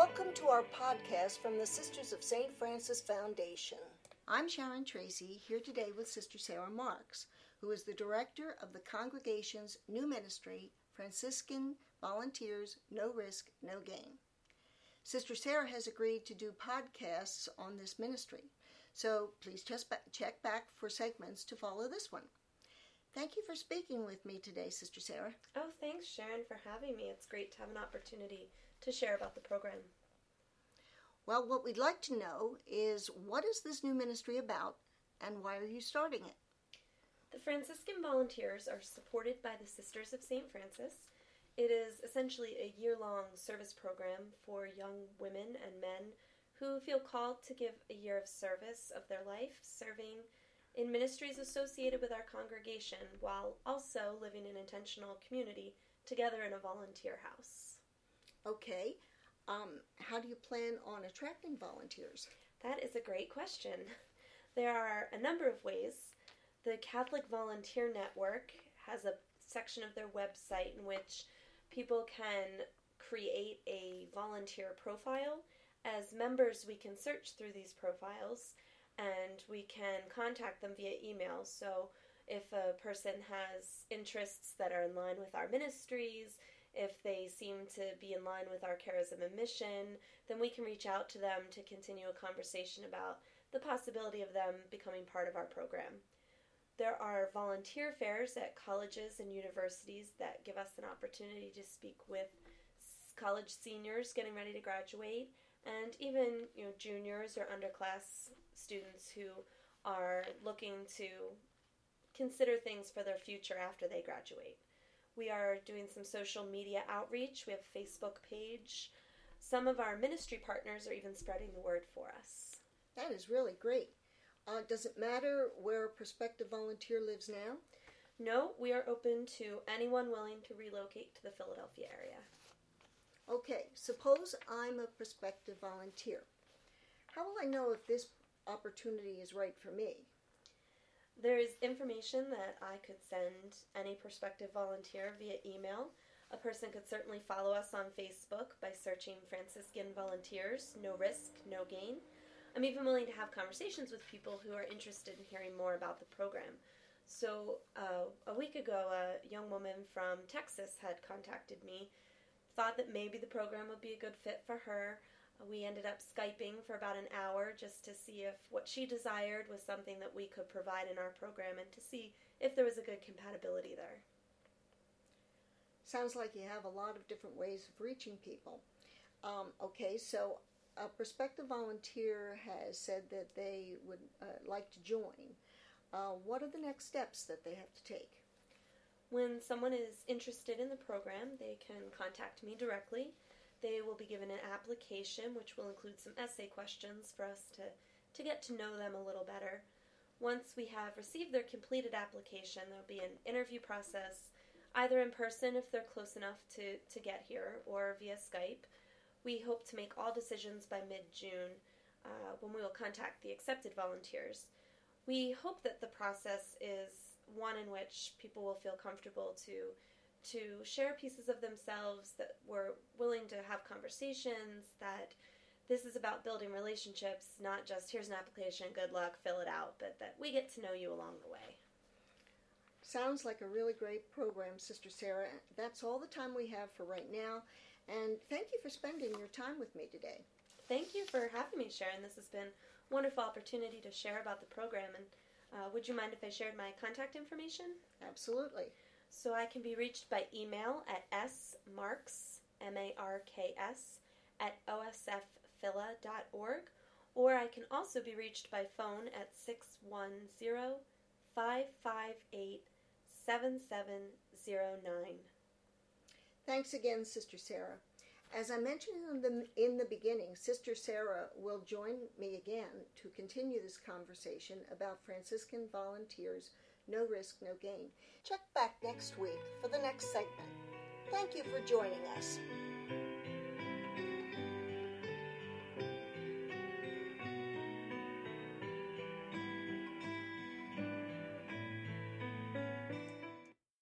Welcome to our podcast from the Sisters of St. Francis Foundation. I'm Sharon Tracy, here today with Sister Sara Marks, who is the director of the congregation's new ministry, Franciscan Volunteers No Risk, No Gain. Sister Sara has agreed to do podcasts on this ministry, so please just check back for segments to follow this one. Thank you for speaking with me today, Sister Sara. Oh, thanks, Sharon, for having me. It's great to have an opportunity to share about the program. Well, what we'd like to know is what is this new ministry about and why are you starting it? The Franciscan Volunteers are supported by the Sisters of St. Francis. It is essentially a year long service program for young women and men who feel called to give a year of service of their life serving in ministries associated with our congregation while also living in intentional community together in a volunteer house. Okay. Um, how do you plan on attracting volunteers? That is a great question. There are a number of ways. The Catholic Volunteer Network has a section of their website in which people can create a volunteer profile. As members, we can search through these profiles and we can contact them via email. So if a person has interests that are in line with our ministries, if they seem to be in line with our charism and mission, then we can reach out to them to continue a conversation about the possibility of them becoming part of our program. There are volunteer fairs at colleges and universities that give us an opportunity to speak with college seniors getting ready to graduate and even you know juniors or underclass students who are looking to consider things for their future after they graduate. We are doing some social media outreach. We have a Facebook page. Some of our ministry partners are even spreading the word for us. That is really great. Uh, does it matter where a prospective volunteer lives now? No, we are open to anyone willing to relocate to the Philadelphia area. Okay, suppose I'm a prospective volunteer. How will I know if this opportunity is right for me? There is information that I could send any prospective volunteer via email. A person could certainly follow us on Facebook by searching Franciscan Volunteers, no risk, no gain. I'm even willing to have conversations with people who are interested in hearing more about the program. So, uh, a week ago, a young woman from Texas had contacted me thought that maybe the program would be a good fit for her. We ended up Skyping for about an hour just to see if what she desired was something that we could provide in our program and to see if there was a good compatibility there. Sounds like you have a lot of different ways of reaching people. Um, okay, so a prospective volunteer has said that they would uh, like to join. Uh, what are the next steps that they have to take? When someone is interested in the program, they can contact me directly. They will be given an application, which will include some essay questions for us to, to get to know them a little better. Once we have received their completed application, there'll be an interview process, either in person if they're close enough to, to get here, or via Skype. We hope to make all decisions by mid June uh, when we will contact the accepted volunteers. We hope that the process is one in which people will feel comfortable to to share pieces of themselves that we're willing to have conversations that this is about building relationships not just here's an application good luck fill it out but that we get to know you along the way. Sounds like a really great program sister sara. That's all the time we have for right now. And thank you for spending your time with me today. Thank you for having me sharon. This has been a wonderful opportunity to share about the program. And uh, would you mind if I shared my contact information? Absolutely. So I can be reached by email at smarks, M-A-R-K-S, at osfphila.org, or I can also be reached by phone at 610-558-7709. Thanks again, Sister Sara. As I mentioned in the, in the beginning, Sister Sara will join me again to continue this conversation about Franciscan volunteers, no risk, no gain. Check back next week for the next segment. Thank you for joining us.